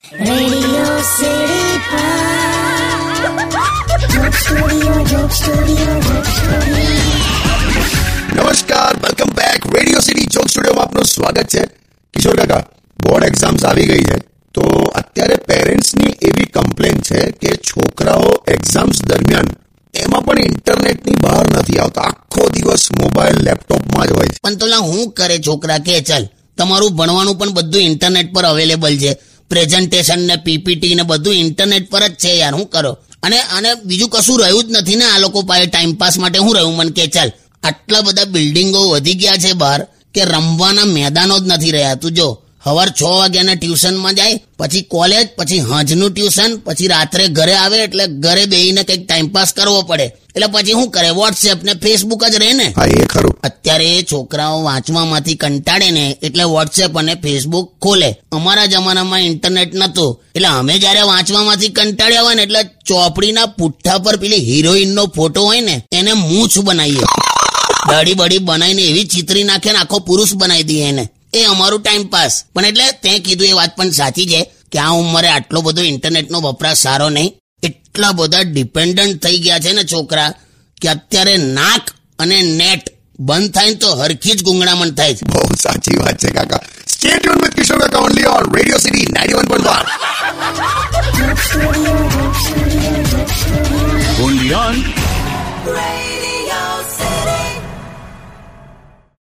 નમસ્કાર welcome back Radio City joke સ્ટુડિયોમાં આપનું સ્વાગત છે. કિશોર કાકા બોર્ડ એક્ઝામ્સ આવી ગઈ છે. તો અત્યારે પેરેન્ટ્સની એવી કમ્પ્લેન છે કે છોકરાઓ એક્ઝામ્સ દરમિયાન એમાં પણ ઇન્ટરનેટની બહાર નથી આવતા. આખો દિવસ મોબાઈલ લેપટોપમાં જ હોય છે. પણ તો હું કરે છોકરા કે ચાલ તમારું ભણવાનું પણ બધું ઇન્ટરનેટ પર અવેલેબલ છે. પ્રેઝન્ટેશન ને પીપીટી ને બધું ઇન્ટરનેટ પર જ છે યાર, હું કરો? અને અને બીજું કશું રહ્યું જ નથી ને આ લોકો પાસે ટાઈમ પાસ માટે, હું રહ્યું? મને કે ચાલ, આટલા બધા બિલ્ડિંગો વધી ગયા છે બહાર કે રમવાના મેદાનો જ નથી રહ્યા. તું જો સવાર છ વાગ્યાના ટ્યુશનમાં જાય પછી કોલેજ પછી હાંજનું ટ્યુશન પછી રાત્રે ઘરે આવે એટલે ઘરે બેહીને કંઈક ટાઈમ પાસ કરવો પડે. એટલે પછી શું કરે? વોટ્સએપ ને ફેસબુક જ રહે ને? એ ખરું. અત્યારે છોકરાઓ વાંચવામાંથી કંટાળે ને એટલે વોટ્સએપ અને ફેસબુક ખોલે. અમારા જમાનામાં ઇન્ટરનેટ નતું. એટલે અમે જયારે વાંચવામાંથી કંટાળ્યા હોય ને એટલે ચોપડીના પુઠ્ઠા પર પેલી હિરોઈનનો ફોટો હોય ને એને મૂછ બનાવીએ. દાઢી બડી બનાવીને એવી ચિતરી નાખે ને આખો પુરુષ બનાવી દઈએ એને. એ અમારું ટાઈમ પાસ પણ એટલે તે કીધું એ વાત પણ સાચી છે કે આ ઉંમરે આટલો બધો ઇન્ટરનેટનો વપરાશ સારો નહીં. એટલા બધા ડિપેન્ડન્ટ થઈ ગયા છે ને છોકરા કે અત્યારે નાક અને નેટ બંધ થાય ને તો હરખી જ ગુંગળામણ થાય છે. બહુ સાચી વાત છે કાકા. Stay tune with Kishore Kaka only on Radio City 91.1 Joke Studio,